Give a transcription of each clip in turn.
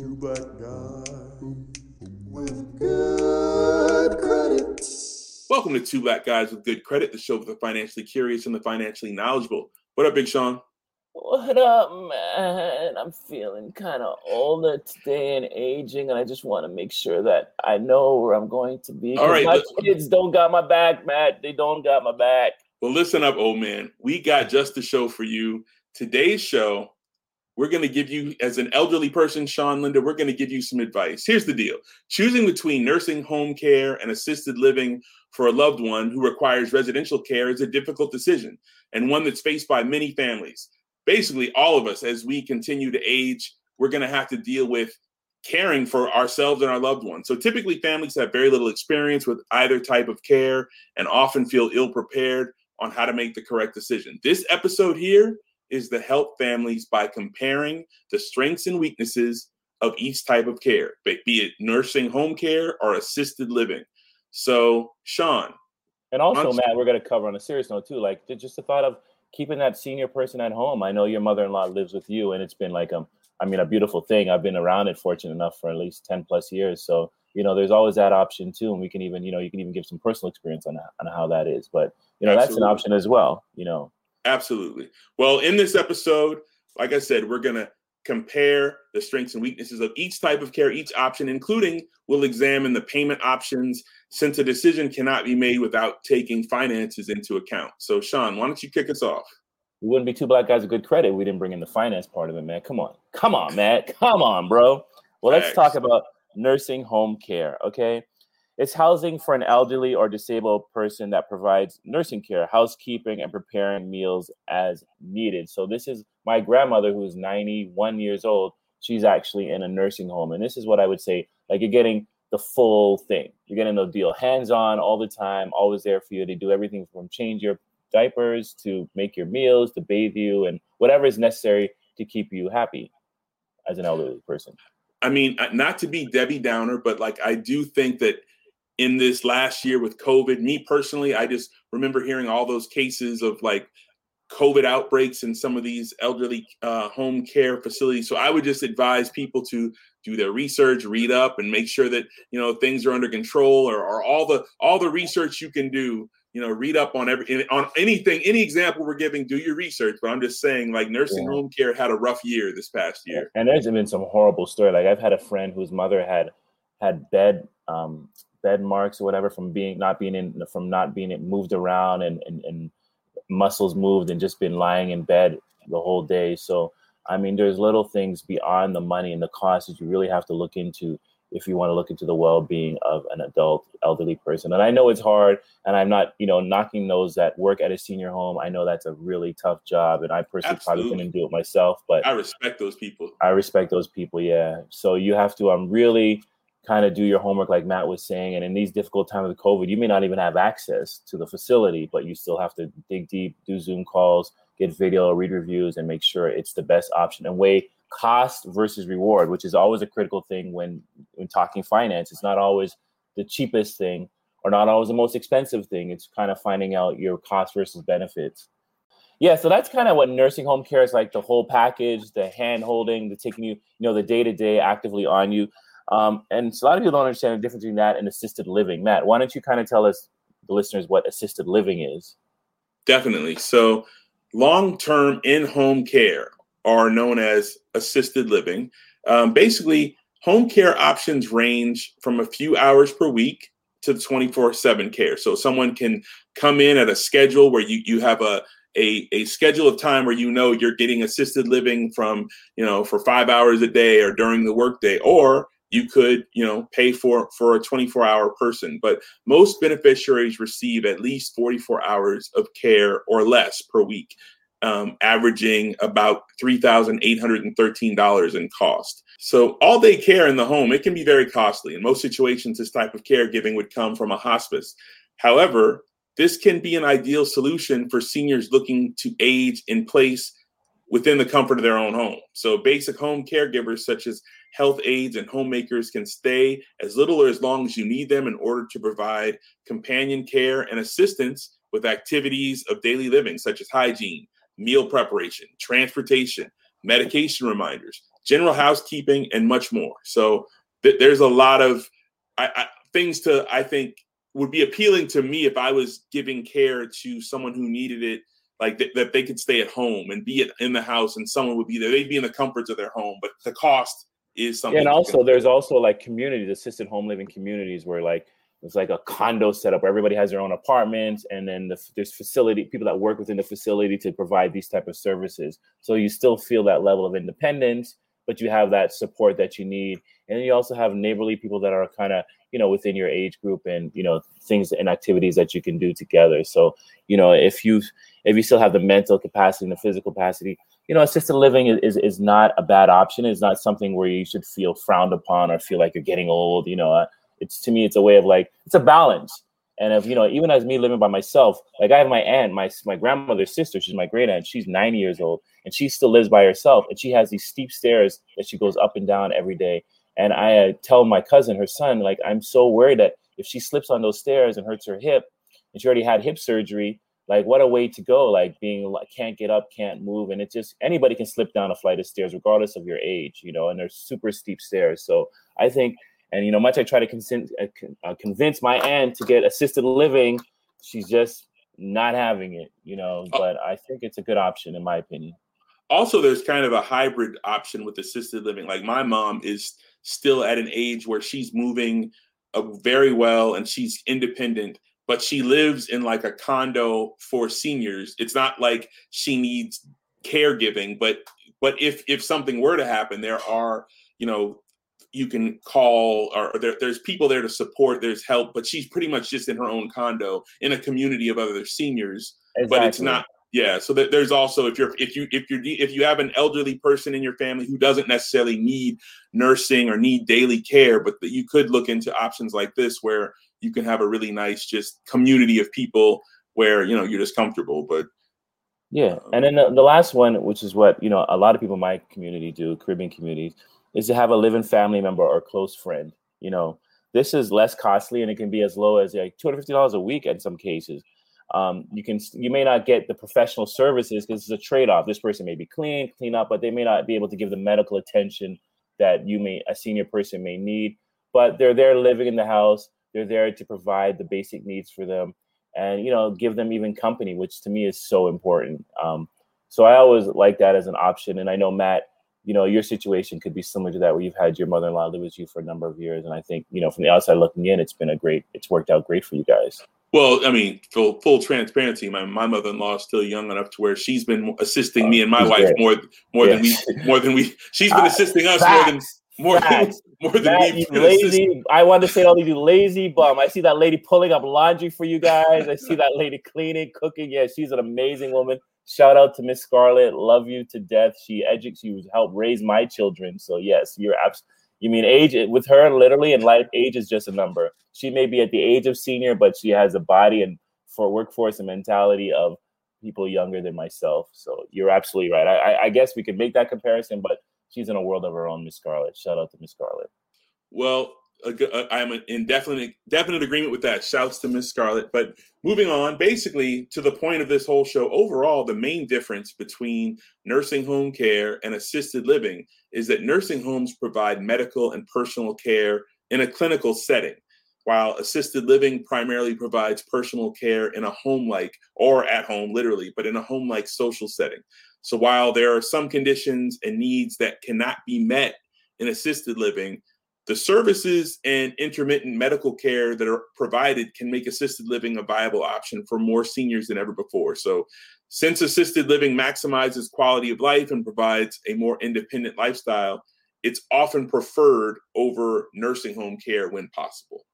You black guy with good credit. Welcome to Two Black Guys with Good Credit, the show for the financially curious and the financially knowledgeable. What up, Big Sean? What up, man? I'm feeling kind of older today and aging, and I just want to make sure that I know where I'm going to be. All right, my let's- kids don't got my back, Matt. They don't got my back. Well, listen up, old man. We got just the show for you. Today's show, we're going to give you, as an elderly person, Sean Linda, we're going to give you some advice. Here's the deal choosing between nursing home care and assisted living for a loved one who requires residential care is a difficult decision and one that's faced by many families. Basically, all of us, as we continue to age, we're going to have to deal with caring for ourselves and our loved ones. So typically, families have very little experience with either type of care and often feel ill prepared on how to make the correct decision. This episode here is to help families by comparing the strengths and weaknesses of each type of care, be it nursing home care or assisted living. So, Sean, And also, Months- Matt, we're going to cover on a serious note too, like just the thought of keeping that senior person at home. I know your mother-in-law lives with you, and it's been like um, I mean, a beautiful thing. I've been around it, fortunate enough, for at least ten plus years. So you know, there's always that option too, and we can even, you know, you can even give some personal experience on on how that is. But you know, that's an option as well. You know, Absolutely. Well, in this episode, like I said, we're going to compare the strengths and weaknesses of each type of care, each option, including we'll examine the payment options since a decision cannot be made without taking finances into account. So, Sean, why don't you kick us off? we wouldn't be two black guys of good credit. We didn't bring in the finance part of it, man. Come on, come on, Matt, come on, bro. Well, let's talk about nursing home care. Okay, it's housing for an elderly or disabled person that provides nursing care, housekeeping, and preparing meals as needed. So this is my grandmother who is 91 years old. She's actually in a nursing home, and this is what I would say: like you're getting the full thing. You're getting the deal, hands on all the time, always there for you. They do everything from change your diapers to make your meals to bathe you and whatever is necessary to keep you happy as an elderly person. I mean, uh, not to be Debbie Downer, but like I do think that in this last year with COVID, me personally, I just remember hearing all those cases of like COVID outbreaks in some of these elderly uh, home care facilities. So I would just advise people to do their research, read up, and make sure that you know things are under control, or, or all the all the research you can do. You know, read up on every on anything, any example we're giving. Do your research. But I'm just saying, like nursing Yeah. home care had a rough year this past year. And there's been some horrible story. Like I've had a friend whose mother had had bed um, bed marks or whatever from being not being in from not being moved around and, and and muscles moved and just been lying in bed the whole day. So I mean, there's little things beyond the money and the cost that you really have to look into if you want to look into the well-being of an adult elderly person. And I know it's hard, and I'm not, you know, knocking those that work at a senior home. I know that's a really tough job, and I personally probably couldn't do it myself. But I respect those people. I respect those people. Yeah. So you have to um really kind of do your homework, like Matt was saying. And in these difficult times of COVID, you may not even have access to the facility, but you still have to dig deep, do Zoom calls, get video, read reviews, and make sure it's the best option and weigh cost versus reward, which is always a critical thing when when talking finance. It's not always the cheapest thing or not always the most expensive thing. It's kind of finding out your cost versus benefits. Yeah, so that's kind of what nursing home care is like the whole package, the hand holding, the taking you, you know, the day to day actively on you. Um, and so a lot of people don't understand the difference between that and assisted living. Matt, why don't you kind of tell us, the listeners, what assisted living is? Definitely. So, long term in home care are known as assisted living. Um, basically, home care options range from a few hours per week to 24 7 care. So, someone can come in at a schedule where you, you have a a, a schedule of time where you know you're getting assisted living from you know for five hours a day or during the workday or you could you know pay for for a 24 hour person but most beneficiaries receive at least 44 hours of care or less per week um, averaging about $3813 in cost so all day care in the home it can be very costly in most situations this type of caregiving would come from a hospice however this can be an ideal solution for seniors looking to age in place within the comfort of their own home. So, basic home caregivers such as health aides and homemakers can stay as little or as long as you need them in order to provide companion care and assistance with activities of daily living, such as hygiene, meal preparation, transportation, medication reminders, general housekeeping, and much more. So, th- there's a lot of I, I, things to, I think, would be appealing to me if I was giving care to someone who needed it like th- that they could stay at home and be in the house and someone would be there they'd be in the comforts of their home but the cost is something and also there's also like communities assisted home living communities where like it's like a condo setup where everybody has their own apartments and then the, there's facility people that work within the facility to provide these type of services. So you still feel that level of independence but you have that support that you need. And then you also have neighborly people that are kind of you know within your age group and you know things and activities that you can do together. So you know if you if you still have the mental capacity and the physical capacity you know assisted living is, is, not a bad option. It's not something where you should feel frowned upon or feel like you're getting old you know uh, it's to me it's a way of like it's a balance. And if you know even as me living by myself like i have my aunt my my grandmother's sister she's my great aunt she's 90 years old and she still lives by herself and she has these steep stairs that she goes up and down every day. And i uh, tell my cousin her son like i'm so worried that if she slips on those stairs and hurts her hip and she already had hip surgery like what a way to go like being like can't get up can't move and it just anybody can slip down a flight of stairs regardless of your age you know and they're super steep stairs. So i think and you know much i try to convince, uh, uh, convince my aunt to get assisted living she's just not having it you know but i think it's a good option in my opinion. Also there's kind of a hybrid option with assisted living. Like my mom is still at an age where she's moving uh, very well and she's independent but she lives in like a condo for seniors. It's not like she needs caregiving, but but if if something were to happen, there are you know you can call or there, there's people there to support. There's help, but she's pretty much just in her own condo in a community of other seniors. Exactly. But it's not yeah so that there's also if you're if you if you're if you have an elderly person in your family who doesn't necessarily need nursing or need daily care but that you could look into options like this where you can have a really nice just community of people where you know you're just comfortable but yeah um, and then the, the last one which is what you know a lot of people in my community do caribbean communities is to have a living family member or close friend you know this is less costly and it can be as low as like $250 a week in some cases um, you can you may not get the professional services because it's a trade-off. This person may be clean, clean up, but they may not be able to give the medical attention that you may a senior person may need. But they're there living in the house. They're there to provide the basic needs for them, and you know give them even company, which to me is so important. Um, so I always like that as an option. And I know Matt, you know, your situation could be similar to that, where you've had your mother-in-law live with you for a number of years, and I think you know from the outside looking in, it's been a great, it's worked out great for you guys. Well, I mean, full full transparency, my, my mother in law is still young enough to where she's been assisting me and my wife more more than we more than we. She's been assisting us more than more than more than that, we. Lazy. I want to say all you lazy bum. I see that lady pulling up laundry for you guys. I see that lady cleaning, cooking. Yeah, she's an amazing woman. Shout out to Miss Scarlett. Love you to death. She educates. you, helped raise my children. So yes, you're absolutely you mean age with her literally in life, age is just a number. She may be at the age of senior, but she has a body and for workforce and mentality of people younger than myself. So you're absolutely right. I, I guess we could make that comparison, but she's in a world of her own, Miss Scarlett. Shout out to Miss Scarlett. Well, uh, I'm in definite definite agreement with that. Shouts to Miss Scarlett. But moving on, basically to the point of this whole show, overall, the main difference between nursing home care and assisted living is that nursing homes provide medical and personal care in a clinical setting, while assisted living primarily provides personal care in a home-like or at home, literally, but in a home-like social setting. So while there are some conditions and needs that cannot be met in assisted living, the services and intermittent medical care that are provided can make assisted living a viable option for more seniors than ever before. So, since assisted living maximizes quality of life and provides a more independent lifestyle, it's often preferred over nursing home care when possible.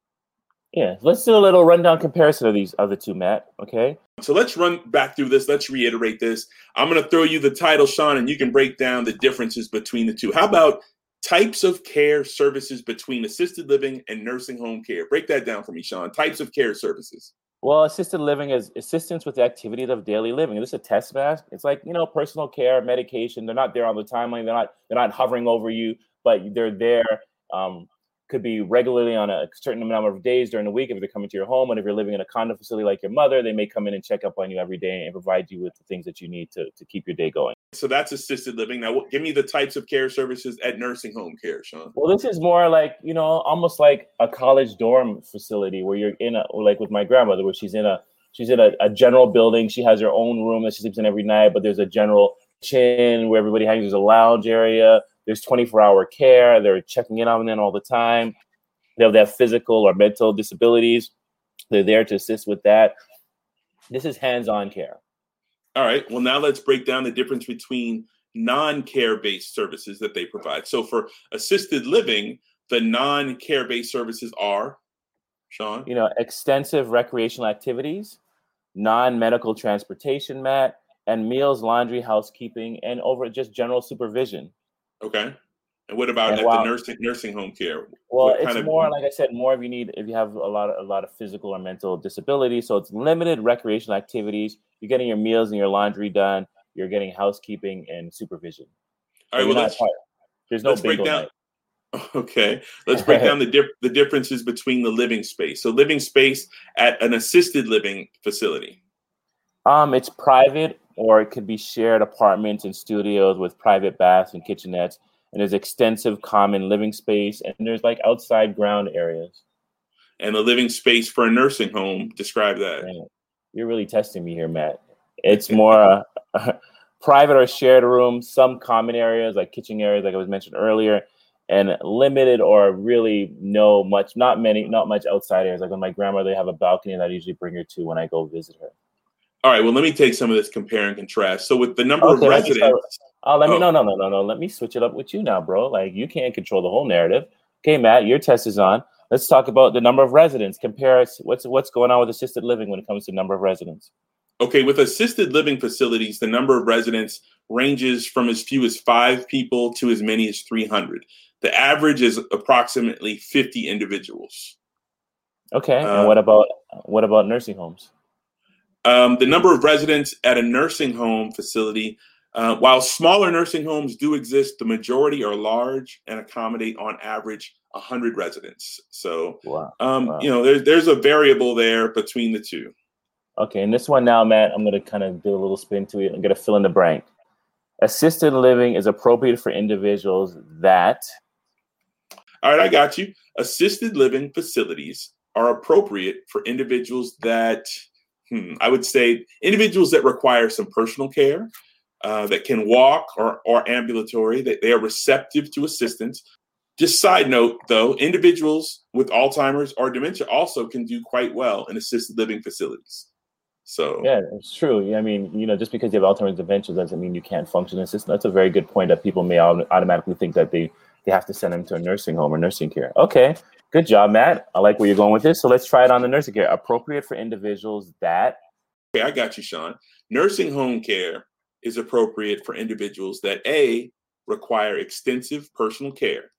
Yeah, let's do a little rundown comparison of these other two, Matt. Okay. So let's run back through this. Let's reiterate this. I'm going to throw you the title, Sean, and you can break down the differences between the two. How about types of care services between assisted living and nursing home care. Break that down for me, Sean. Types of care services. Well, assisted living is assistance with the activities of daily living. This is a test mask. It's like you know, personal care, medication. They're not there on the timeline. They're not. They're not hovering over you, but they're there um, could be regularly on a certain number of days during the week if they're coming to your home. And if you're living in a condo facility like your mother, they may come in and check up on you every day and provide you with the things that you need to, to keep your day going. So that's assisted living. Now, give me the types of care services at nursing home care, Sean. Well, this is more like, you know, almost like a college dorm facility where you're in a, like with my grandmother, where she's in a, she's in a, a general building. She has her own room that she sleeps in every night, but there's a general chin where everybody hangs. There's a lounge area there's 24 hour care. They're checking in on them all the time. They have, they have physical or mental disabilities. They're there to assist with that. This is hands on care. All right. Well, now let's break down the difference between non care based services that they provide. So for assisted living, the non care based services are, Sean? You know, extensive recreational activities, non medical transportation, Matt, and meals, laundry, housekeeping, and over just general supervision. Okay. And what about and while, the nursing nursing home care? Well, it's more like I said, more if you need if you have a lot of a lot of physical or mental disability. So it's limited recreational activities. You're getting your meals and your laundry done. You're getting housekeeping and supervision. All right. Well, let's, there's no break down. Night. Okay, let's break down the dip, the differences between the living space. So living space at an assisted living facility. Um, it's private or it could be shared apartments and studios with private baths and kitchenettes. And there's extensive common living space, and there's like outside ground areas. And the living space for a nursing home. Describe that. Man, you're really testing me here, Matt. It's more uh, private or shared rooms, some common areas like kitchen areas, like I was mentioned earlier, and limited or really no much, not many, not much outside areas. Like when my grandmother, they have a balcony that I usually bring her to when I go visit her. All right. Well, let me take some of this compare and contrast. So with the number okay, of residents. Oh, let me oh. no no no no no. Let me switch it up with you now, bro. Like you can't control the whole narrative. Okay, Matt, your test is on. Let's talk about the number of residents. Compare what's what's going on with assisted living when it comes to number of residents. Okay, with assisted living facilities, the number of residents ranges from as few as five people to as many as 300. The average is approximately 50 individuals. Okay, uh, and what about what about nursing homes? Um, the number of residents at a nursing home facility, uh, while smaller nursing homes do exist, the majority are large and accommodate on average 100 residents. So, wow. Um, wow. you know, there's there's a variable there between the two. Okay, and this one now, Matt, I'm going to kind of do a little spin to it. I'm going to fill in the blank. Assisted living is appropriate for individuals that. All right, I got you. Assisted living facilities are appropriate for individuals that hmm, I would say individuals that require some personal care, uh, that can walk or, or ambulatory, that they are receptive to assistance. Just side note though, individuals with Alzheimer's or dementia also can do quite well in assisted living facilities. So yeah, it's true. I mean, you know, just because you have Alzheimer's dementia doesn't mean you can't function in system. That's a very good point that people may automatically think that they they have to send them to a nursing home or nursing care. Okay, Good job, Matt. I like where you're going with this. So let's try it on the nursing care. Appropriate for individuals that. Okay, I got you, Sean. Nursing home care is appropriate for individuals that A, require extensive personal care,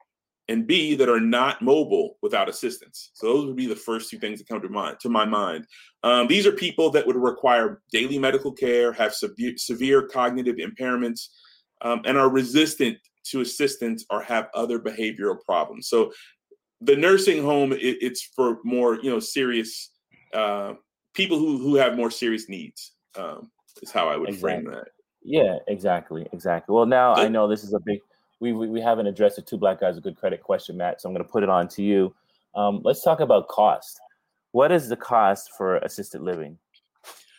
and B, that are not mobile without assistance. So those would be the first two things that come to mind to my mind. Um, these are people that would require daily medical care, have severe, severe cognitive impairments, um, and are resistant to assistance or have other behavioral problems. So the nursing home, it, it's for more, you know, serious uh, people who who have more serious needs. Um, is how I would Exactly. frame that. Yeah, exactly, exactly. Well, now I know this is a big. We we, we haven't addressed the two black guys a good credit question, Matt. So I'm going to put it on to you. Um, let's talk about cost. What is the cost for assisted living,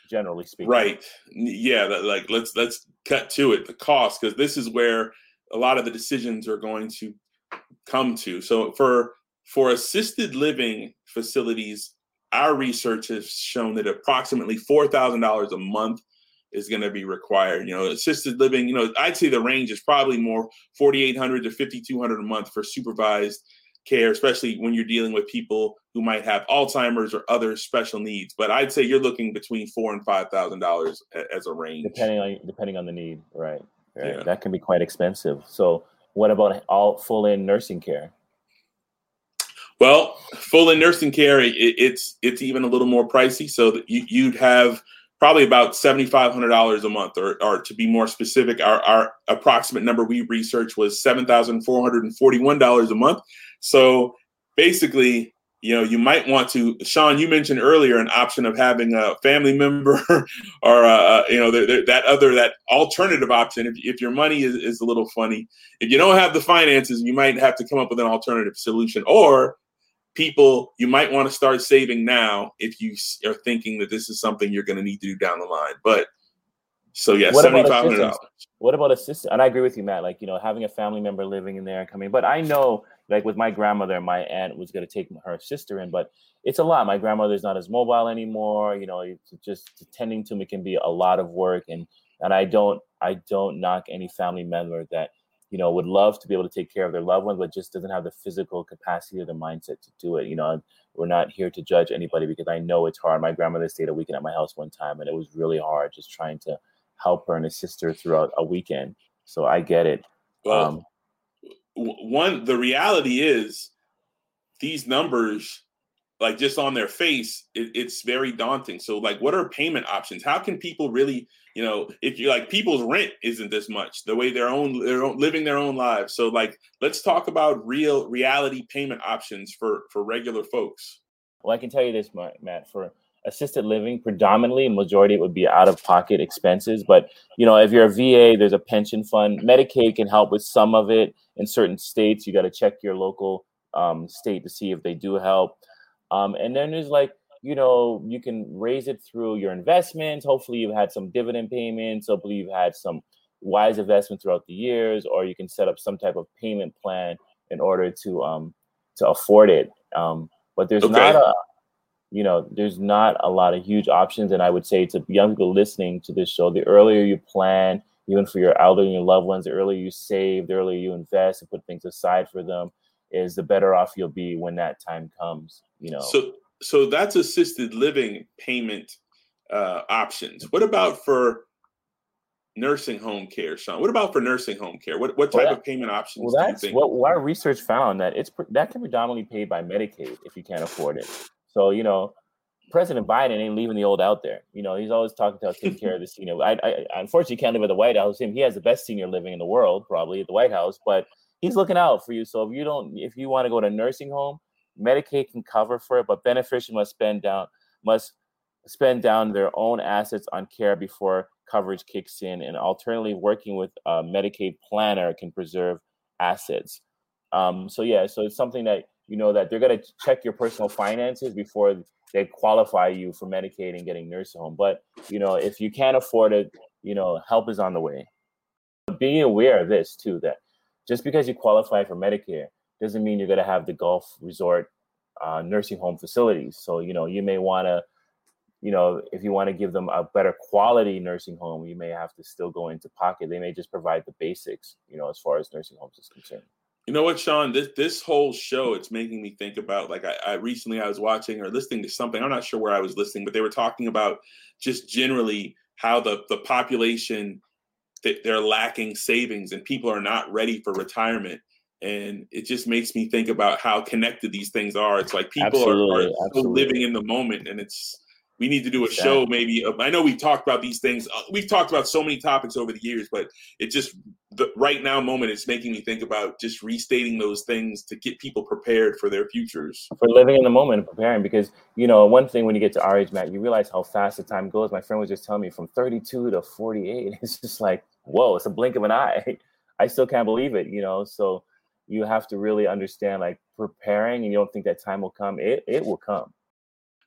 generally speaking? Right. Yeah. That, like let's let's cut to it. The cost, because this is where a lot of the decisions are going to come to. So for for assisted living facilities, our research has shown that approximately four thousand dollars a month is going to be required. You know, assisted living. You know, I'd say the range is probably more forty eight hundred to fifty two hundred a month for supervised care, especially when you're dealing with people who might have Alzheimer's or other special needs. But I'd say you're looking between four and five thousand dollars as a range. Depending on depending on the need, right? Right. Yeah. That can be quite expensive. So, what about all full in nursing care? Well, full in nursing care, it, it's it's even a little more pricey. So that you, you'd have probably about seventy five hundred dollars a month, or or to be more specific, our our approximate number we researched was seven thousand four hundred and forty one dollars a month. So basically, you know, you might want to, Sean. You mentioned earlier an option of having a family member, or uh, you know, that other that alternative option. If if your money is, is a little funny, if you don't have the finances, you might have to come up with an alternative solution, or people you might want to start saving now if you are thinking that this is something you're going to need to do down the line. But so yeah, What about seventy five hundred dollars. What about assistance? And I agree with you, Matt. Like you know, having a family member living in there and coming. But I know, like with my grandmother, my aunt was going to take her sister in, but it's a lot. My grandmother's not as mobile anymore. You know, just tending to me can be a lot of work, and and I don't I don't knock any family member that you know would love to be able to take care of their loved one, but just doesn't have the physical capacity or the mindset to do it. You know, we're not here to judge anybody because I know it's hard. My grandmother stayed a weekend at my house one time, and it was really hard just trying to help her and assist her throughout a weekend. So I get it. Well, Um, one the reality is these numbers like just on their face it, it's very daunting so like what are payment options how can people really you know if you like people's rent isn't this much the way their own their own living their own lives so like let's talk about real reality payment options for for regular folks Well, I can tell you this, Matt, for assisted living, predominantly, majority it would be out of pocket expenses. But you know, if you're a VA, there's a pension fund. Medicaid can help with some of it in certain states. You got to check your local um, state to see if they do help. Um, and then there's like, you know, you can raise it through your investments. Hopefully, you've had some dividend payments. Hopefully, you've had some wise investment throughout the years, or you can set up some type of payment plan in order to um, to afford it. Um, but there's Okay. not a you know there's not a lot of huge options and i would say to young people listening to this show the earlier you plan even for your elderly and your loved ones the earlier you save the earlier you invest and put things aside for them is the better off you'll be when that time comes you know so so that's assisted living payment uh options what about for nursing home care sean what about for nursing home care what what Well, type that- of payment options well do you that's think what our research found that it's that can be predominantly paid by medicaid if you can't afford it so you know President Biden ain't leaving the old out there. You know, he's always talking about taking care of the senior. I, I, I unfortunately can't live at the White House. Him, he has the best senior living in the world, probably at the White House. But he's looking out for you. So if you don't, if you want to go to nursing home, Medicaid can cover for it, but beneficiaries must spend down must spend down their own assets on care before coverage kicks in. And alternatively, working with a Medicaid planner can preserve assets. Um, so yeah, so it's something that you know that they're going to check your personal finances before they qualify you for Medicaid and getting nursing home. But you know, if you can't afford it, you know, help is on the way. Being aware of this too, that just because you qualify for Medicare doesn't mean you're going to have the Gulf Resort uh, nursing home facilities. So you know, you may want to, you know, if you want to give them a better quality nursing home, you may have to still go into pocket. They may just provide the basics, you know, as far as nursing homes is concerned. You know what, Sean? This this whole show, it's making me think about like I, I recently I was watching or listening to something. I'm not sure where I was listening, but they were talking about just generally how the the population they're lacking savings and people are not ready for retirement. And it just makes me think about how connected these things are. It's like people are, are so living in the moment, and it's we need to do a show maybe i know we've talked about these things uh, we've talked about so many topics over the years but it just the right now moment is making me think about just restating those things to get people prepared for their futures. For living in the moment and preparing because you know one thing when you get to our age matt you realize how fast the time goes. My friend was just telling me from 32 to 48 it's just like whoa it's a blink of an eye. I still can't believe it you know? So you have to really understand like preparing and you don't think that time will come. It it will come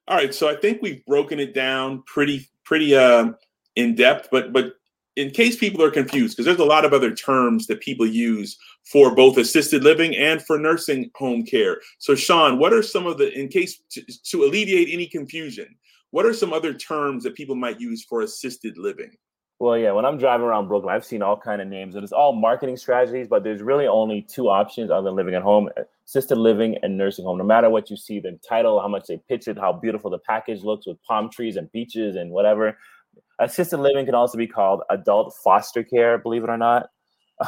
all right, so I think we've broken it down pretty pretty uh, in depth, but but in case people are confused, because there's a lot of other terms that people use for both assisted living and for nursing home care. So, Sean, what are some of the in case to, to alleviate any confusion? What are some other terms that people might use for assisted living? Well, yeah, when I'm driving around Brooklyn, I've seen all kind of names, and it's all marketing strategies. But there's really only two options other than living at home: assisted living and nursing home. No matter what you see, the title, how much they pitch it, how beautiful the package looks with palm trees and beaches and whatever. Assisted living can also be called adult foster care, believe it or not,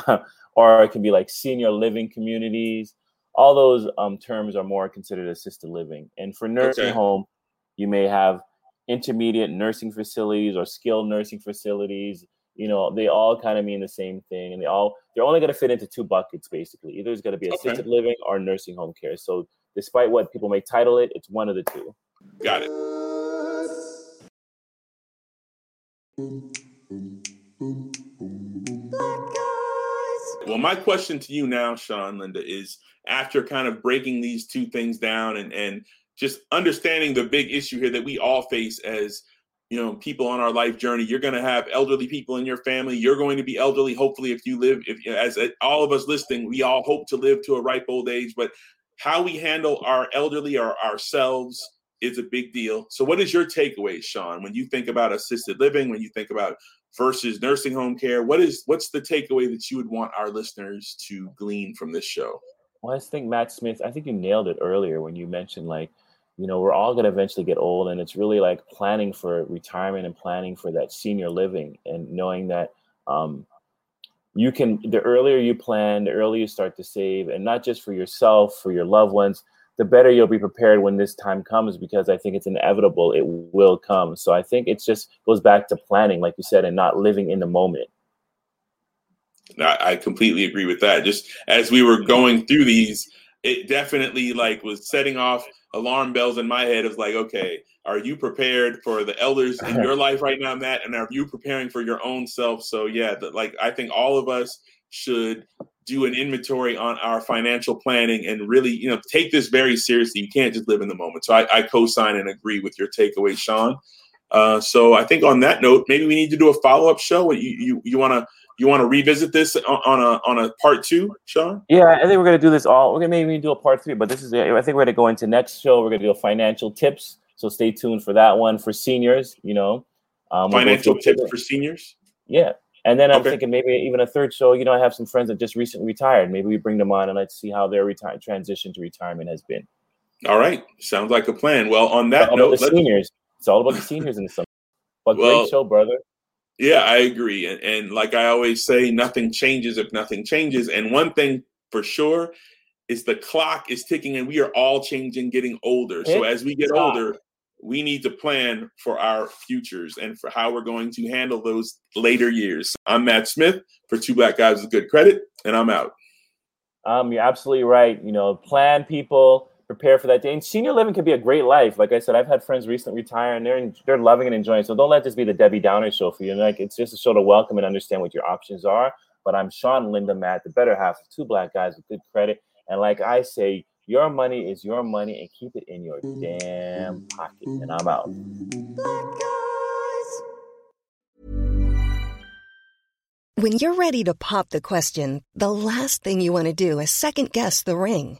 or it can be like senior living communities. All those um, terms are more considered assisted living. And for nursing okay. home, you may have intermediate nursing facilities or skilled nursing facilities you know they all kind of mean the same thing and they all they're only going to fit into two buckets basically. Either it's going to be assisted okay. living or nursing home care. So despite what people may title it it's one of the two. Got it. Well my question to you now sean linda is after kind of breaking these two things down and and just understanding the big issue here that we all face as you know people on our life journey. You're going to have elderly people in your family. You're going to be elderly hopefully if you live if as all of us listening we all hope to live to a ripe old age but how we handle our elderly or ourselves is a big deal. So what is your takeaway sean when you think about assisted living when you think about versus nursing home care? What is what's the takeaway that you would want our listeners to glean from this show? Well i think matt smith i think you nailed it earlier when you mentioned like you know we're all going to eventually get old and it's really like planning for retirement and planning for that senior living and knowing that um, you can the earlier you plan the earlier you start to save and not just for yourself for your loved ones the better you'll be prepared when this time comes because i think it's inevitable it will come so i think it just goes back to planning like you said and not living in the moment I completely agree with that. Just as we were going through these, it definitely like was setting off alarm bells in my head It was like, okay, are you prepared for the elders in your life right now, Matt? And are you preparing for your own self? So yeah, the, like I think all of us should do an inventory on our financial planning and really, you know, take this very seriously. You can't just live in the moment. So I, I co-sign and agree with your takeaway, Sean. Uh, so I think on that note, maybe we need to do a follow-up show. You you you want to you want to revisit this on, a on a part two, Sean? Yeah, I think we're gonna do this all. We're gonna maybe do a part three, but this is I think we're gonna go into next show. We're gonna do financial tips, so stay tuned for that one for seniors. You know, um, we'll financial tips for seniors. Yeah, and then I'm okay. thinking maybe even a third show. You know, I have some friends that just recently retired. Maybe we bring them on and let's see how their retire transition to retirement has been. All right, sounds like a plan. Well, on that note, the seniors. It's all about the seniors in the summer. But well, great show, brother. Yeah, I agree. And, and like I always say, nothing changes if nothing changes. And one thing for sure is the clock is ticking and we are all changing, getting older. So as we get older, we need to plan for our futures and for how we're going to handle those later years. I'm Matt Smith for Two Black Guys with Good Credit, and I'm out. Um, you're absolutely right. You know, plan people prepare for that day. And senior living can be a great life. Like I said, I've had friends recently retire and they're they're loving and enjoying. It. So don't let this be the Debbie Downer show for you. And like it's just a show to welcome and understand what your options are. But I'm Sean Linda Matt, the better half of two black guys with good credit. And like I say, your money is your money and keep it in your damn pocket. And I'm out. When you're ready to pop the question, the last thing you want to do is second guess the ring